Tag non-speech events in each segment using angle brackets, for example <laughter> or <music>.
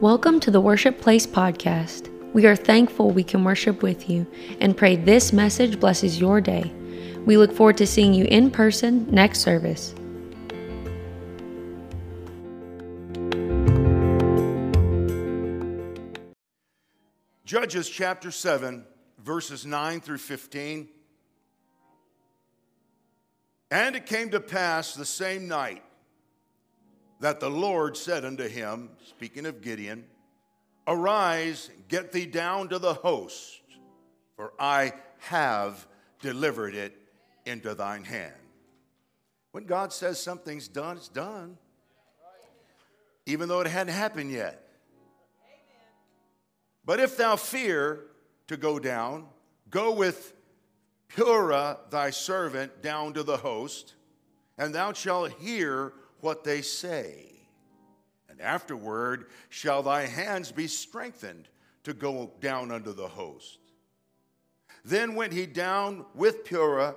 Welcome to the Worship Place podcast. We are thankful we can worship with you and pray this message blesses your day. We look forward to seeing you in person next service. Judges chapter 7, verses 9 through 15. And it came to pass the same night that the Lord said unto him, speaking of Gideon, Arise, get thee down to the host, for I have delivered it into thine hand. When God says something's done, it's done, even though it hadn't happened yet. But if thou fear to go down, go with Purah thy servant down to the host, and thou shalt hear what they say. And afterward shall thy hands be strengthened to go down unto the host. Then went he down with Purah,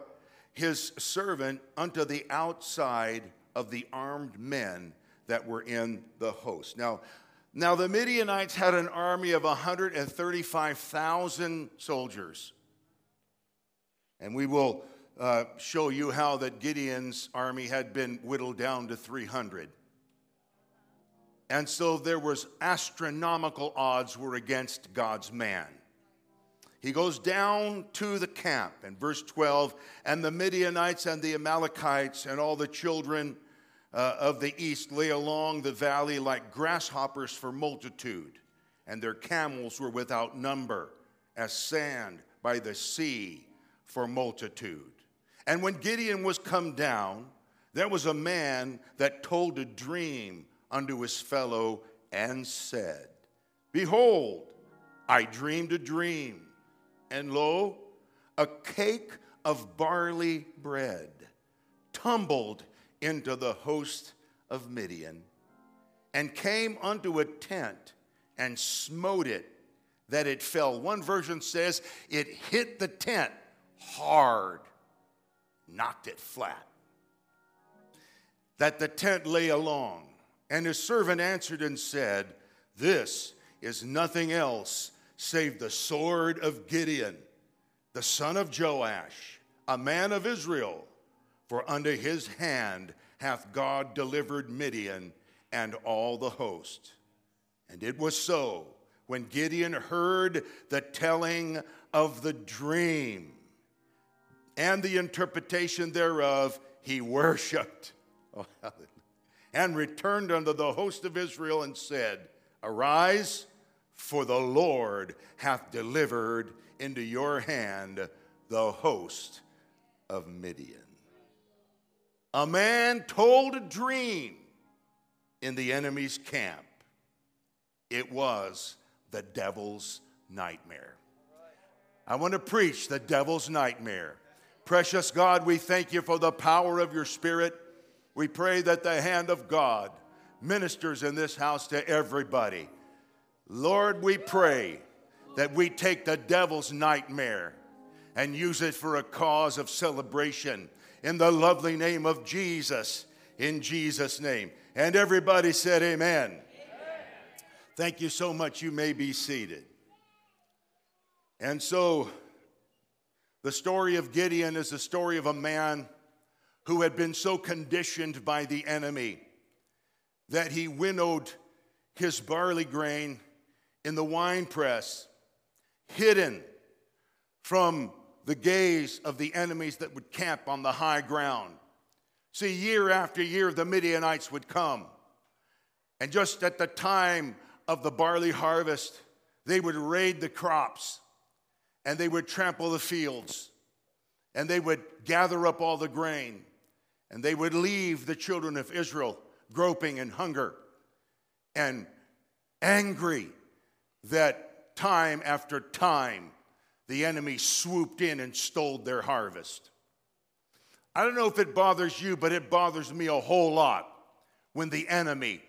his servant, unto the outside of the armed men that were in the host. Now, now the Midianites had an army of 135,000 soldiers. And we will uh, show you how that Gideon's army had been whittled down to 300. And so there was astronomical odds were against God's man. He goes down to the camp in verse 12, and the Midianites and the Amalekites and all the children uh, of the east lay along the valley like grasshoppers for multitude, and their camels were without number, as sand by the sea for multitude. And when Gideon was come down, there was a man that told a dream unto his fellow and said, Behold, I dreamed a dream, and lo, a cake of barley bread tumbled into the host of Midian and came unto a tent and smote it that it fell. One version says it hit the tent hard knocked it flat. That the tent lay along. And his servant answered and said, This is nothing else save the sword of Gideon, the son of Joash, a man of Israel. For unto his hand hath God delivered Midian and all the host. And it was so when Gideon heard the telling of the dream and the interpretation thereof, he worshiped. Oh, and returned unto the host of Israel and said, Arise, for the Lord hath delivered into your hand the host of Midian. A man told a dream in the enemy's camp. It was the devil's nightmare. I want to preach the devil's nightmare. Precious God, we thank you for the power of your Spirit. We pray that the hand of God ministers in this house to everybody. Lord, we pray that we take the devil's nightmare and use it for a cause of celebration in the lovely name of Jesus, in Jesus' name. And everybody said, Amen. Amen. Thank you so much. You may be seated. And so, the story of Gideon is the story of a man who had been so conditioned by the enemy that he winnowed his barley grain in the wine press, hidden from the gaze of the enemies that would camp on the high ground. See, year after year, the Midianites would come. And just at the time of the barley harvest, they would raid the crops and they would trample the fields and they would gather up all the grain and they would leave the children of Israel groping in hunger and angry that time after time the enemy swooped in and stole their harvest. I don't know if it bothers you, but it bothers me a whole lot when the enemy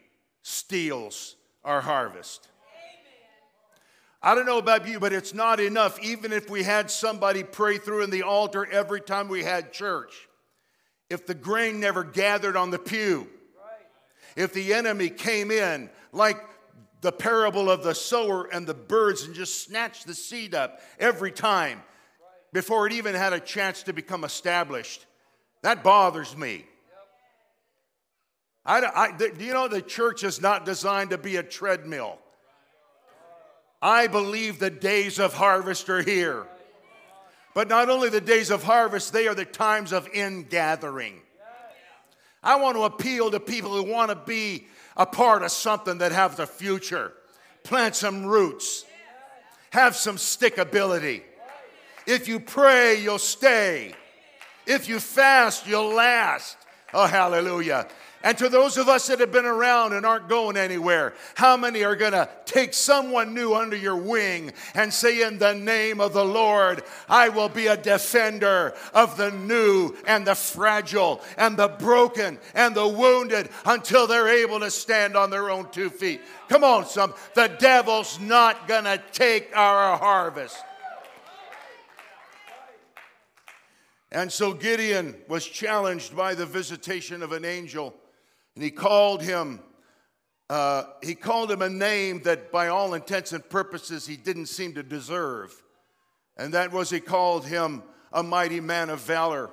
steals our harvest. I don't know about you, but it's not enough, even if we had somebody pray through in the altar every time we had church. If the grain never gathered on the pew, if the enemy came in like the parable of the sower and the birds and just snatched the seed up every time before it even had a chance to become established. That bothers me. I, I, do you know the church is not designed to be a treadmill? I believe the days of harvest are here. But not only the days of harvest, they are the times of ingathering. I want to appeal to people who want to be a part of something that have the future. Plant some roots. Have some stickability. If you pray, you'll stay. If you fast, you'll last. Oh, hallelujah. And to those of us that have been around and aren't going anywhere, how many are going to take someone new under your wing and say, In the name of the Lord, I will be a defender of the new and the fragile and the broken and the wounded until they're able to stand on their own two feet? Come on, some. The devil's not going to take our harvest. And so Gideon was challenged by the visitation of an angel and he called him, uh, he called him a name that by all intents and purposes he didn't seem to deserve. And that was he called him a mighty man of valor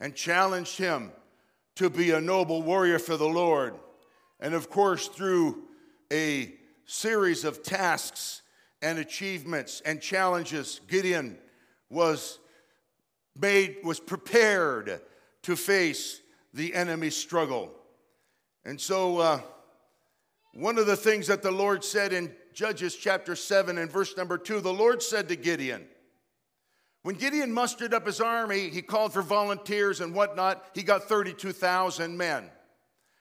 and challenged him to be a noble warrior for the Lord. And of course, through a series of tasks and achievements and challenges, Gideon was made, was prepared to face the enemy's struggle. And so, uh, one of the things that the Lord said in Judges chapter 7 and verse number 2, the Lord said to Gideon, when Gideon mustered up his army, he called for volunteers and whatnot. He got 32,000 men.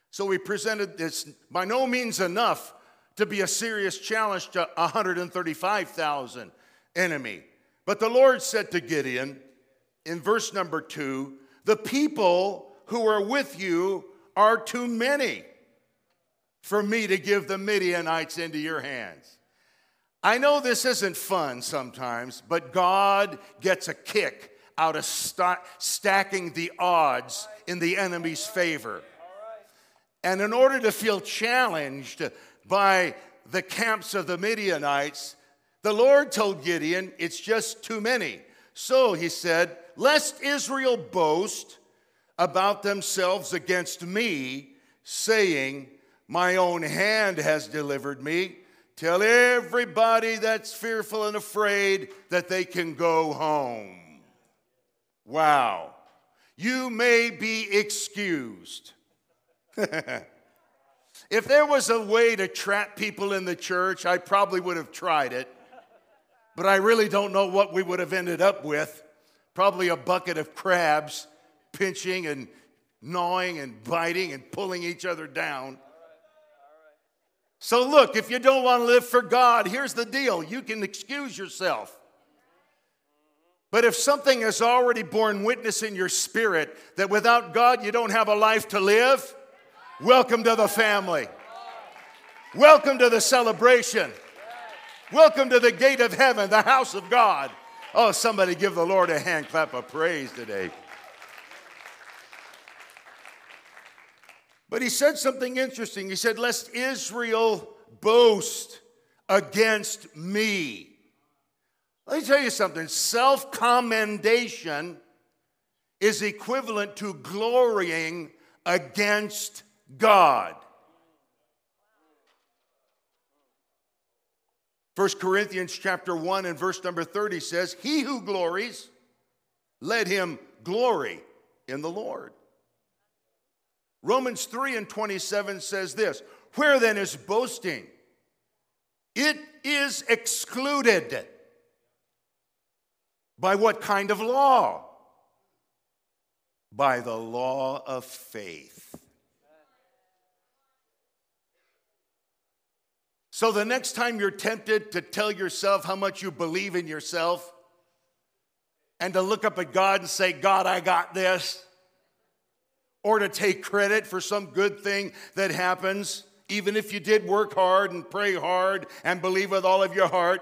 So he presented this by no means enough to be a serious challenge to 135,000 enemy. But the Lord said to Gideon in verse number two, The people who are with you are too many for me to give the Midianites into your hands. I know this isn't fun sometimes, but God gets a kick out of st- stacking the odds in the enemy's favor. And in order to feel challenged by the camps of the Midianites, the Lord told Gideon, It's just too many. So he said, Lest Israel boast, about themselves against me, saying, My own hand has delivered me. Tell everybody that's fearful and afraid that they can go home. Wow. You may be excused. <laughs> if there was a way to trap people in the church, I probably would have tried it. But I really don't know what we would have ended up with. Probably a bucket of crabs pinching and gnawing and biting and pulling each other down. So, look, if you don't want to live for God, here's the deal you can excuse yourself. But if something has already borne witness in your spirit that without God you don't have a life to live, welcome to the family. Welcome to the celebration. Welcome to the gate of heaven, the house of God. Oh, somebody give the Lord a hand clap of praise today. But he said something interesting. He said, Lest Israel boast against me. Let me tell you something self commendation is equivalent to glorying against God. 1 Corinthians chapter 1 and verse number 30 says, He who glories, let him glory in the Lord. Romans 3 and 27 says this Where then is boasting? It is excluded. By what kind of law? By the law of faith. So the next time you're tempted to tell yourself how much you believe in yourself and to look up at God and say, God, I got this or to take credit for some good thing that happens, even if you did work hard and pray hard and believe with all of your heart.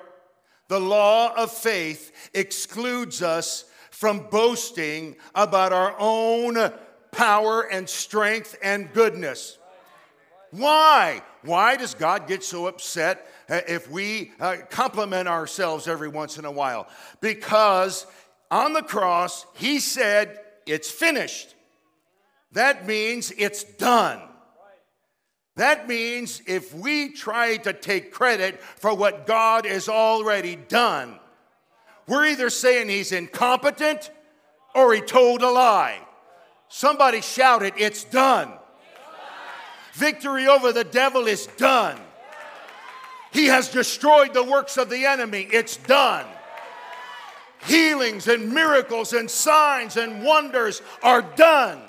The law of faith excludes us from boasting about our own power and strength and goodness. Why? Why does God get so upset uh, if we uh, compliment ourselves every once in a while? Because on the cross, He said, It's finished. That means it's done. That means if we try to take credit for what God has already done, we're either saying He's incompetent or He told a lie. Somebody shouted, It's done. Victory over the devil is done. He has destroyed the works of the enemy. It's done. Healings and miracles and signs and wonders are done.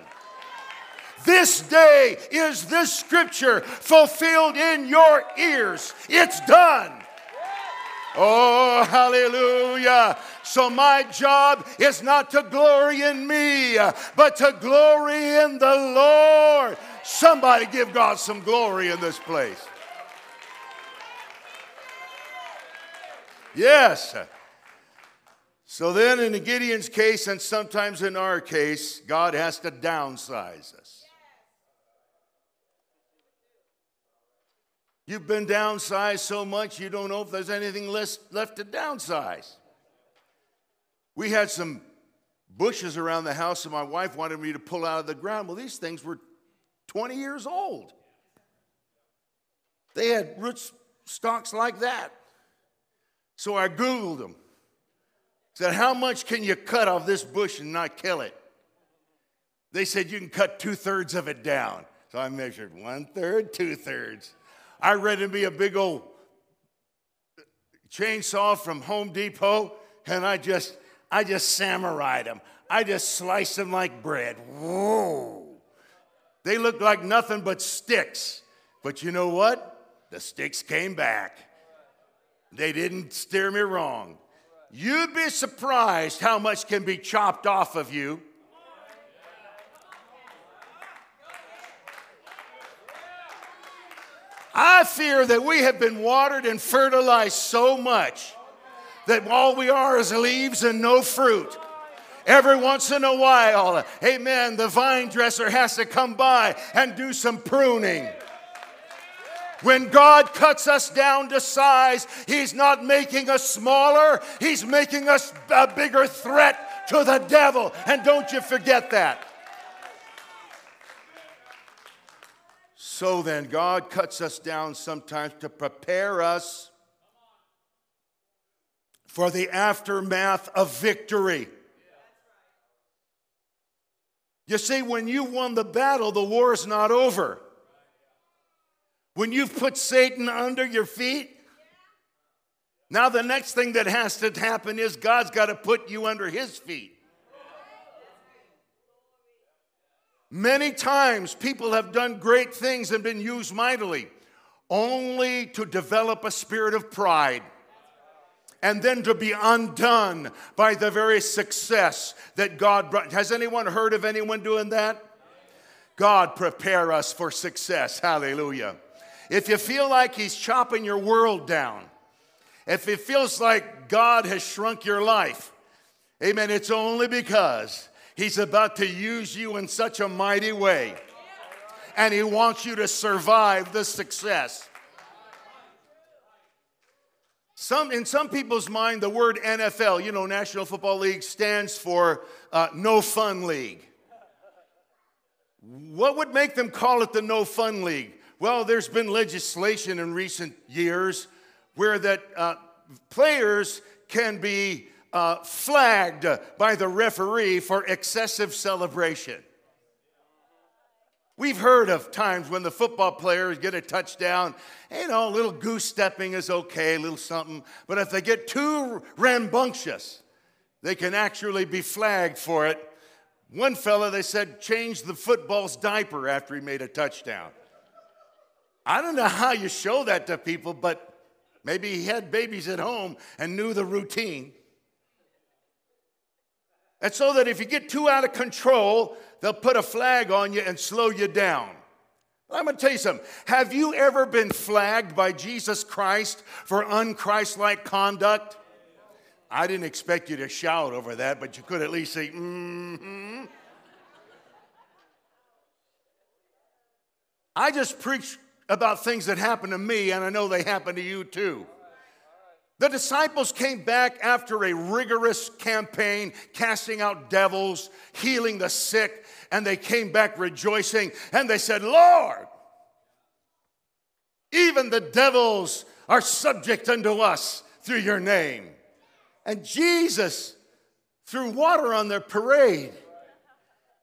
This day is this scripture fulfilled in your ears. It's done. Oh, hallelujah. So, my job is not to glory in me, but to glory in the Lord. Somebody give God some glory in this place. Yes. So then, in Gideon's case, and sometimes in our case, God has to downsize us. You've been downsized so much, you don't know if there's anything left to downsize. We had some bushes around the house, and my wife wanted me to pull out of the ground. Well, these things were 20 years old. They had root stalks like that. So I Googled them. Said, How much can you cut off this bush and not kill it? They said, You can cut two thirds of it down. So I measured one third, two thirds. I rented me a big old chainsaw from Home Depot, and I just, I just samurai'd them. I just sliced them like bread. Whoa. They looked like nothing but sticks. But you know what? The sticks came back. They didn't steer me wrong. You'd be surprised how much can be chopped off of you I fear that we have been watered and fertilized so much that all we are is leaves and no fruit. Every once in a while, amen, the vine dresser has to come by and do some pruning. When God cuts us down to size, He's not making us smaller, He's making us a bigger threat to the devil. And don't you forget that. So then, God cuts us down sometimes to prepare us for the aftermath of victory. You see, when you've won the battle, the war is not over. When you've put Satan under your feet, now the next thing that has to happen is God's got to put you under his feet. Many times people have done great things and been used mightily, only to develop a spirit of pride and then to be undone by the very success that God brought. Has anyone heard of anyone doing that? God prepare us for success. Hallelujah. If you feel like He's chopping your world down, if it feels like God has shrunk your life, amen, it's only because He's about to use you in such a mighty way. And He wants you to survive the success. Some, in some people's mind, the word NFL, you know, National Football League, stands for uh, No Fun League. What would make them call it the No Fun League? Well, there's been legislation in recent years where that uh, players can be uh, flagged by the referee for excessive celebration. We've heard of times when the football players get a touchdown, you know, a little goose stepping is okay, a little something. But if they get too rambunctious, they can actually be flagged for it. One fella, they said, changed the football's diaper after he made a touchdown. I don't know how you show that to people, but maybe he had babies at home and knew the routine. And so that if you get too out of control, they'll put a flag on you and slow you down. I'm going to tell you something. Have you ever been flagged by Jesus Christ for unchristlike conduct? I didn't expect you to shout over that, but you could at least say, mm-hmm. I just preach about things that happen to me, and I know they happen to you too. The disciples came back after a rigorous campaign, casting out devils, healing the sick, and they came back rejoicing. And they said, Lord, even the devils are subject unto us through your name. And Jesus threw water on their parade.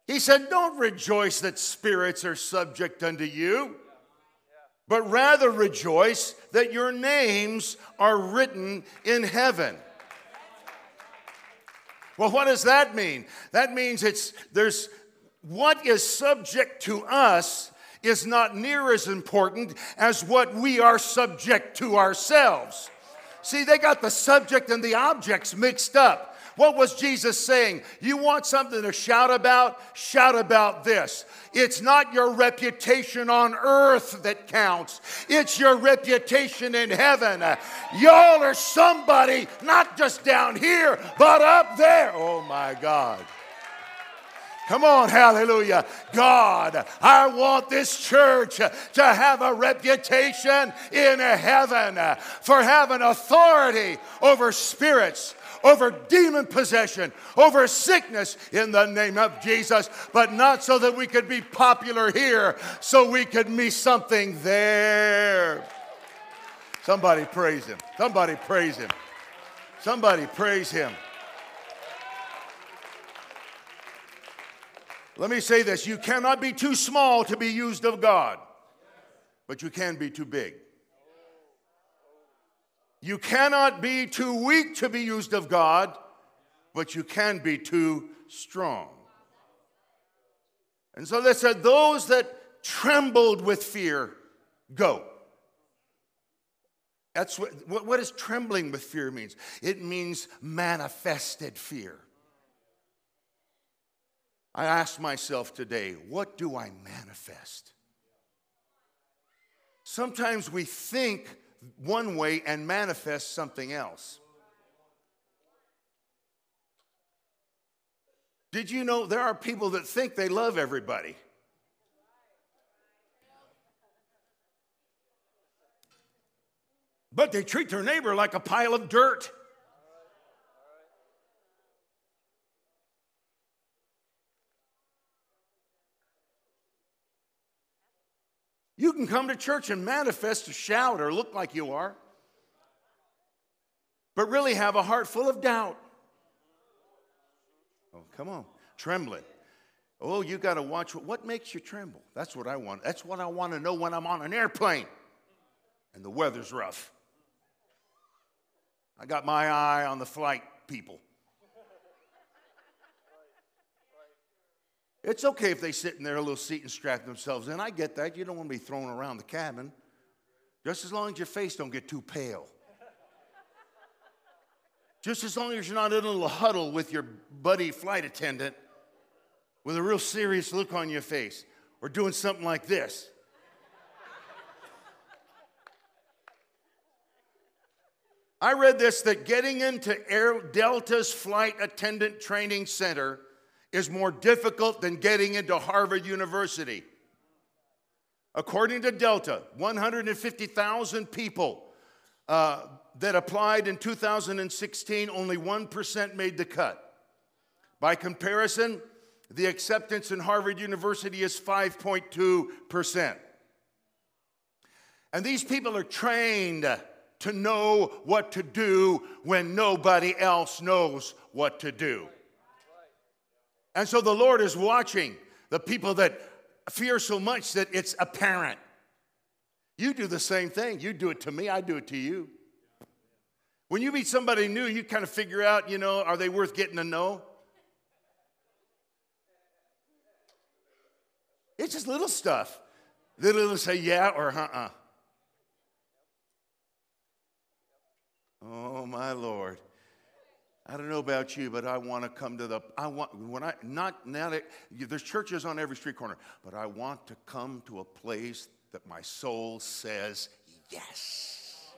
He said, Don't rejoice that spirits are subject unto you but rather rejoice that your names are written in heaven. Well, what does that mean? That means it's there's what is subject to us is not near as important as what we are subject to ourselves. See, they got the subject and the objects mixed up. What was Jesus saying? You want something to shout about? Shout about this. It's not your reputation on earth that counts, it's your reputation in heaven. Y'all are somebody, not just down here, but up there. Oh my God. Come on, hallelujah. God, I want this church to have a reputation in heaven for having authority over spirits over demon possession, over sickness in the name of Jesus, but not so that we could be popular here, so we could be something there. Somebody praise him. Somebody praise him. Somebody praise him. Let me say this you cannot be too small to be used of God, but you can be too big. You cannot be too weak to be used of God, but you can be too strong. And so they said, Those that trembled with fear, go. That's what, what, trembling with fear means? It means manifested fear. I asked myself today, what do I manifest? Sometimes we think one way and manifest something else. Did you know there are people that think they love everybody? But they treat their neighbor like a pile of dirt. You can come to church and manifest a shout or look like you are, but really have a heart full of doubt. Oh, come on, trembling. Oh, you got to watch what makes you tremble. That's what I want. That's what I want to know when I'm on an airplane and the weather's rough. I got my eye on the flight people. It's okay if they sit in their little seat and strap themselves in. I get that. You don't want to be thrown around the cabin. Just as long as your face don't get too pale. Just as long as you're not in a little huddle with your buddy flight attendant with a real serious look on your face or doing something like this. I read this that getting into Air Delta's flight attendant training center is more difficult than getting into Harvard University. According to Delta, 150,000 people uh, that applied in 2016, only 1% made the cut. By comparison, the acceptance in Harvard University is 5.2%. And these people are trained to know what to do when nobody else knows what to do. And so the Lord is watching the people that fear so much that it's apparent. You do the same thing. You do it to me, I do it to you. When you meet somebody new, you kind of figure out, you know, are they worth getting to know? It's just little stuff. They'll say yeah or uh uh. Oh, my Lord. I don't know about you, but I want to come to the, I want, when I, not now that, there's churches on every street corner, but I want to come to a place that my soul says yes.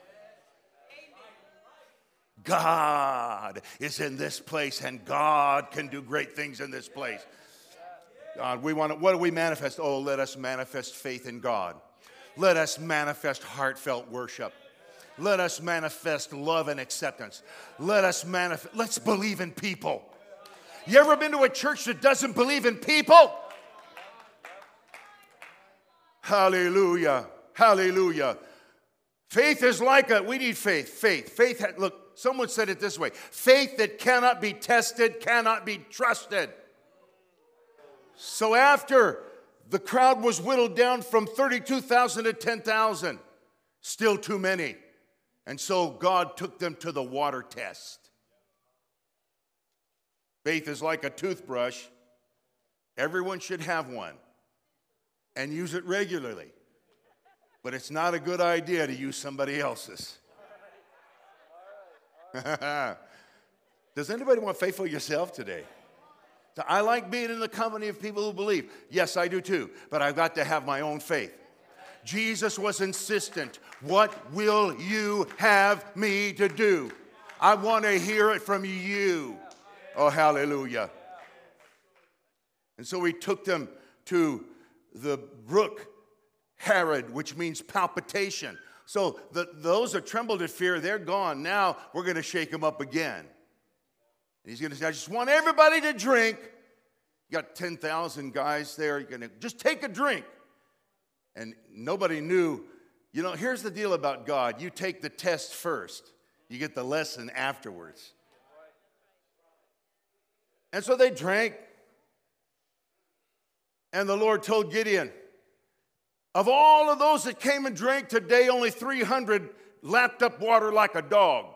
God is in this place and God can do great things in this place. God, we want to, what do we manifest? Oh, let us manifest faith in God. Let us manifest heartfelt worship. Let us manifest love and acceptance. Let us manifest, let's believe in people. You ever been to a church that doesn't believe in people? Hallelujah. Hallelujah. Faith is like a, we need faith. Faith. Faith, look, someone said it this way faith that cannot be tested cannot be trusted. So after the crowd was whittled down from 32,000 to 10,000, still too many. And so God took them to the water test. Faith is like a toothbrush. Everyone should have one and use it regularly. But it's not a good idea to use somebody else's. <laughs> Does anybody want faithful yourself today? I like being in the company of people who believe. Yes, I do too, but I've got to have my own faith. Jesus was insistent. What will you have me to do? I want to hear it from you. Oh, hallelujah. And so he took them to the brook Harod, which means palpitation. So the, those that trembled at fear, they're gone. Now we're going to shake them up again. And he's going to say, I just want everybody to drink. You got 10,000 guys there. You're going to just take a drink. And nobody knew. You know, here's the deal about God you take the test first, you get the lesson afterwards. And so they drank. And the Lord told Gideon, of all of those that came and drank today, only 300 lapped up water like a dog.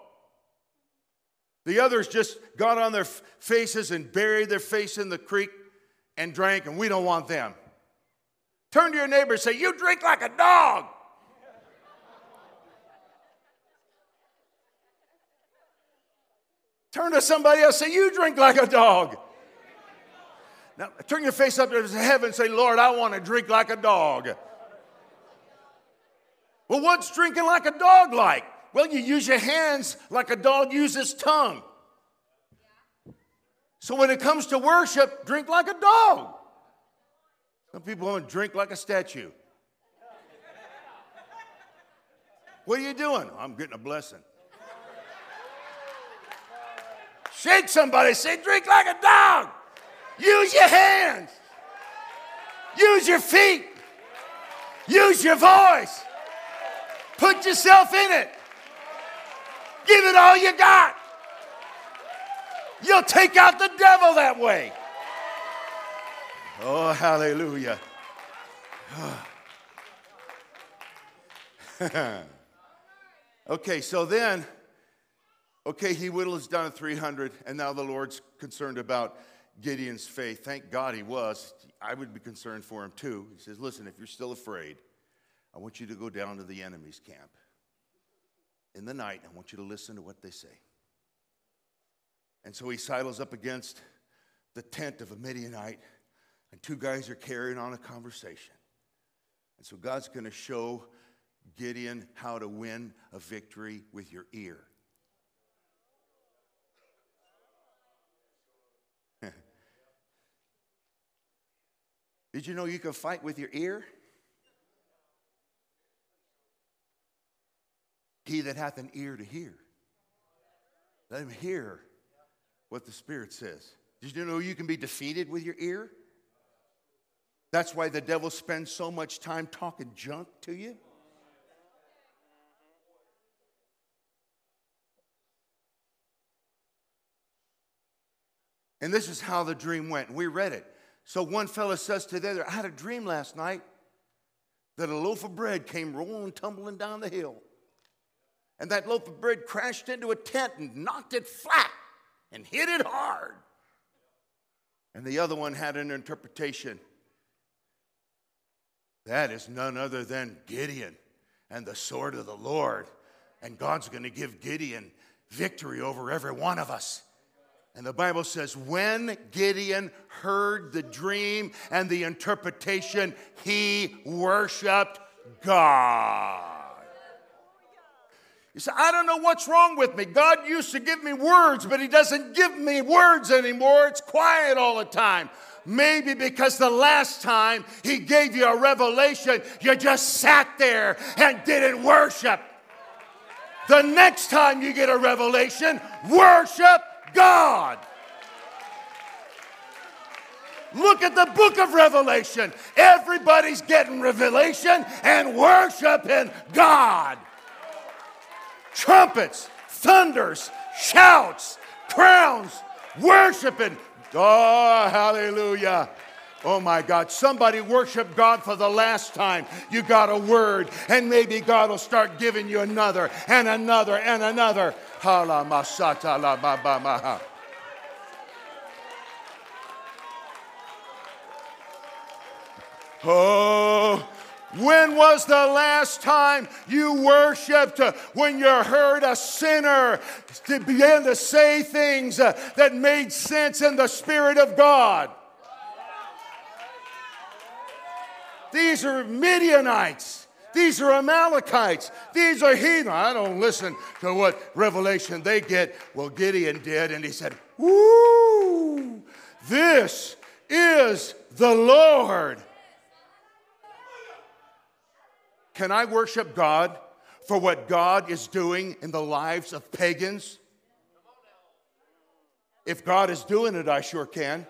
The others just got on their faces and buried their face in the creek and drank, and we don't want them. Turn to your neighbor and say, You drink like a dog. Turn to somebody else, and say, You drink like a dog. Now, turn your face up to heaven and say, Lord, I want to drink like a dog. Well, what's drinking like a dog like? Well, you use your hands like a dog uses tongue. So when it comes to worship, drink like a dog. Some people want to drink like a statue. What are you doing? I'm getting a blessing. Shake somebody, say, drink like a dog. Use your hands. Use your feet. Use your voice. Put yourself in it. Give it all you got. You'll take out the devil that way. Oh, hallelujah. <sighs> okay, so then, okay, he whittles down to 300, and now the Lord's concerned about Gideon's faith. Thank God he was. I would be concerned for him too. He says, Listen, if you're still afraid, I want you to go down to the enemy's camp. In the night, I want you to listen to what they say. And so he sidles up against the tent of a Midianite, and two guys are carrying on a conversation. And so God's going to show Gideon how to win a victory with your ear. <laughs> Did you know you can fight with your ear? He that hath an ear to hear, let him hear what the Spirit says. Did you know you can be defeated with your ear? That's why the devil spends so much time talking junk to you. And this is how the dream went. We read it. So one fellow says to the other, I had a dream last night that a loaf of bread came rolling, tumbling down the hill. And that loaf of bread crashed into a tent and knocked it flat and hit it hard. And the other one had an interpretation. That is none other than Gideon and the sword of the Lord. And God's going to give Gideon victory over every one of us. And the Bible says, when Gideon heard the dream and the interpretation, he worshiped God. You say, I don't know what's wrong with me. God used to give me words, but He doesn't give me words anymore. It's quiet all the time. Maybe because the last time he gave you a revelation, you just sat there and didn't worship. The next time you get a revelation, worship God. Look at the book of Revelation. Everybody's getting revelation and worshiping God. Trumpets, thunders, shouts, crowns, worshiping. Oh, hallelujah. Oh my God, somebody worship God for the last time. You got a word, and maybe God will start giving you another and another and another. Oh, when was the last time you worshiped uh, when you heard a sinner to begin to say things uh, that made sense in the Spirit of God? These are Midianites. These are Amalekites. These are heathen. I don't listen to what revelation they get. Well, Gideon did, and he said, Woo, this is the Lord. Can I worship God for what God is doing in the lives of pagans? If God is doing it, I sure can.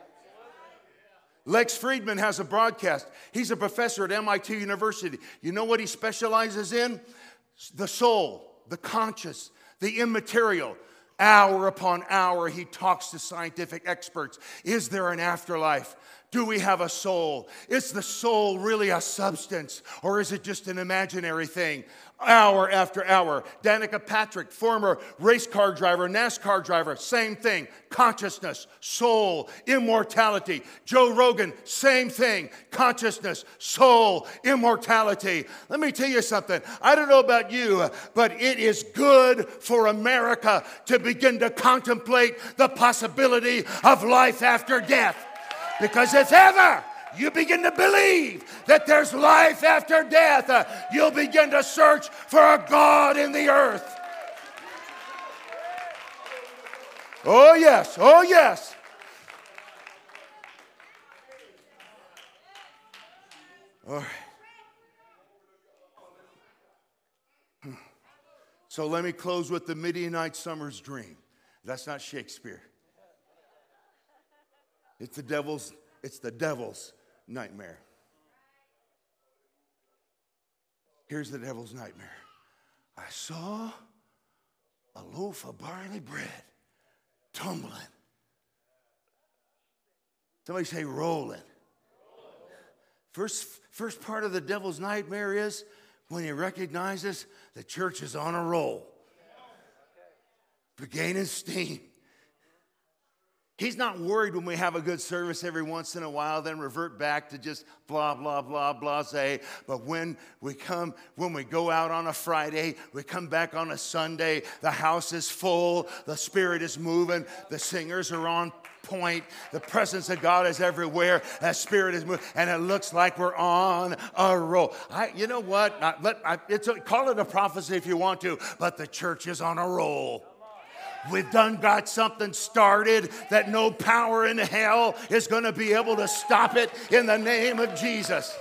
Lex Fridman has a broadcast. He's a professor at MIT University. You know what he specializes in? The soul, the conscious, the immaterial. Hour upon hour, he talks to scientific experts. Is there an afterlife? Do we have a soul? Is the soul really a substance or is it just an imaginary thing? Hour after hour. Danica Patrick, former race car driver, NASCAR driver, same thing. Consciousness, soul, immortality. Joe Rogan, same thing. Consciousness, soul, immortality. Let me tell you something. I don't know about you, but it is good for America to begin to contemplate the possibility of life after death. Because if ever you begin to believe that there's life after death, uh, you'll begin to search for a God in the earth. Oh, yes, oh, yes. All right. Hmm. So let me close with the Midianite summer's dream. That's not Shakespeare. It's the devil's, it's the devil's nightmare. Here's the devil's nightmare. I saw a loaf of barley bread tumbling. Somebody say rolling. First, first part of the devil's nightmare is when he recognizes the church is on a roll, gaining steam. He's not worried when we have a good service every once in a while, then revert back to just blah, blah, blah, say. But when we come, when we go out on a Friday, we come back on a Sunday, the house is full, the Spirit is moving, the singers are on point, the presence of God is everywhere, that Spirit is moving, and it looks like we're on a roll. I, you know what? I, let, I, it's a, call it a prophecy if you want to, but the church is on a roll. We've done got something started that no power in hell is going to be able to stop it in the name of Jesus.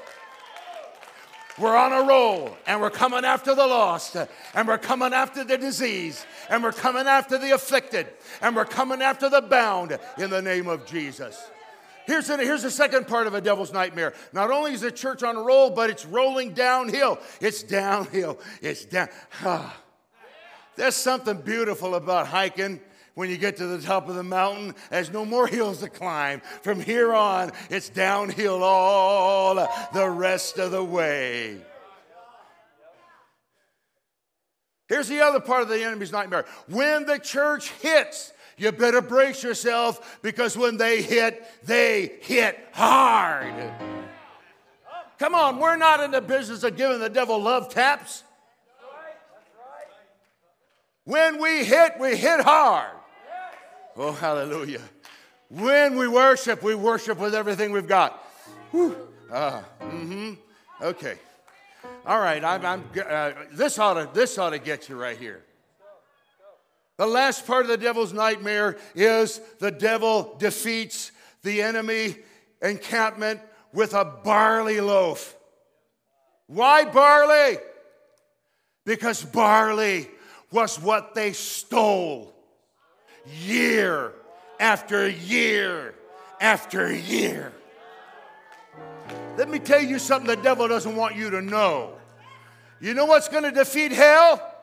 We're on a roll and we're coming after the lost and we're coming after the disease and we're coming after the afflicted and we're coming after the bound in the name of Jesus. Here's, the, here's the second part of a devil's nightmare. Not only is the church on a roll, but it's rolling downhill. It's downhill. It's down. <sighs> Ah. There's something beautiful about hiking when you get to the top of the mountain. There's no more hills to climb. From here on, it's downhill all the rest of the way. Here's the other part of the enemy's nightmare. When the church hits, you better brace yourself because when they hit, they hit hard. Come on, we're not in the business of giving the devil love taps. When we hit, we hit hard. Oh, hallelujah. When we worship, we worship with everything we've got. Uh, mm-hmm. Okay. All right. I'm, I'm uh, this, ought to, this ought to get you right here. The last part of the devil's nightmare is the devil defeats the enemy encampment with a barley loaf. Why barley? Because barley was what they stole year after year after year. Let me tell you something the devil doesn't want you to know. You know what's going to defeat hell?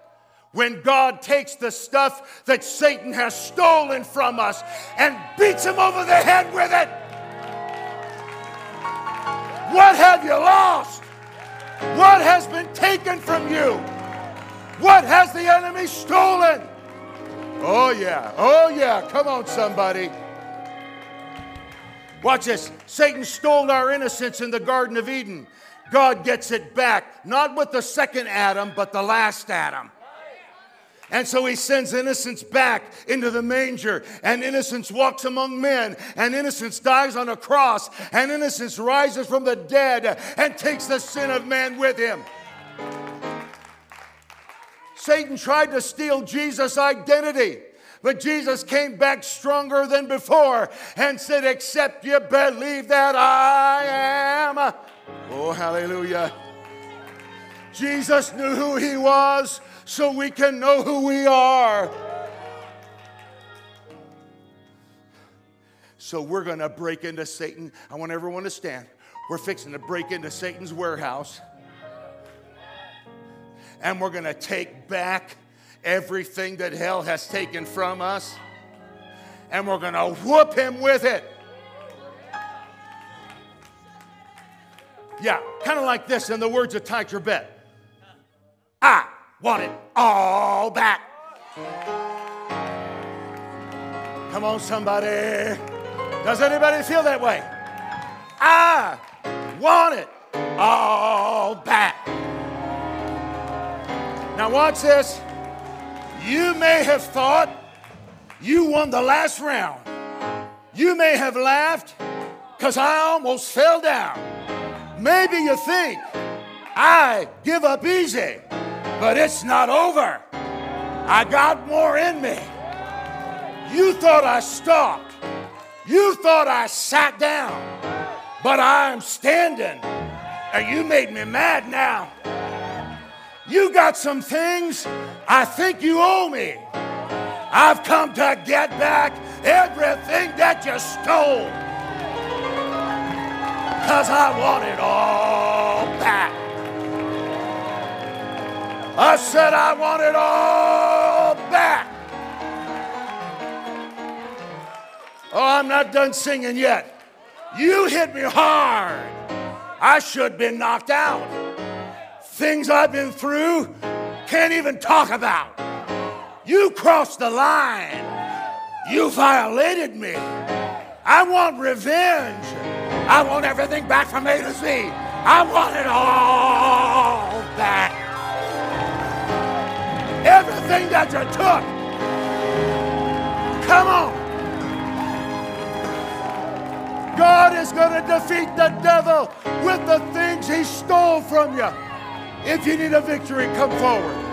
When God takes the stuff that Satan has stolen from us and beats him over the head with it. What have you lost? What has been taken from you? What has the enemy stolen? Oh, yeah. Oh, yeah. Come on, somebody. Watch this. Satan stole our innocence in the Garden of Eden. God gets it back, not with the second Adam, but the last Adam. And so he sends innocence back into the manger, and innocence walks among men, and innocence dies on a cross, and innocence rises from the dead and takes the sin of man with him. Satan tried to steal Jesus' identity. But Jesus came back stronger than before and said, Except you believe that I am. Oh, hallelujah. Jesus knew who he was so we can know who we are. So we're going to break into Satan. I want everyone to stand. We're fixing to break into Satan's warehouse. And we're going to take back everything that hell has taken from us. And we're going to whoop him with it. Yeah, kind of like this in the words of Tye Tribbett. I want it all back. Come on, somebody. Does anybody feel that way? I want it all back. Now, watch this. You may have thought you won the last round. You may have laughed because I almost fell down. Maybe you think I give up easy, but it's not over. I got more in me. You thought I stopped. You thought I sat down, but I'm standing. And you made me mad now. You got some things I think you owe me. I've come to get back everything that you stole. Because I want it all back. I said I want it all back. Oh, I'm not done singing yet. You hit me hard. I should have been knocked out. Things I've been through, can't even talk about. You crossed the line. You violated me. I want revenge. I want everything back from A to Z. I want it all back. Everything that you took. Come on. God is going to defeat the devil with the things he stole from you. If you need a victory, come forward.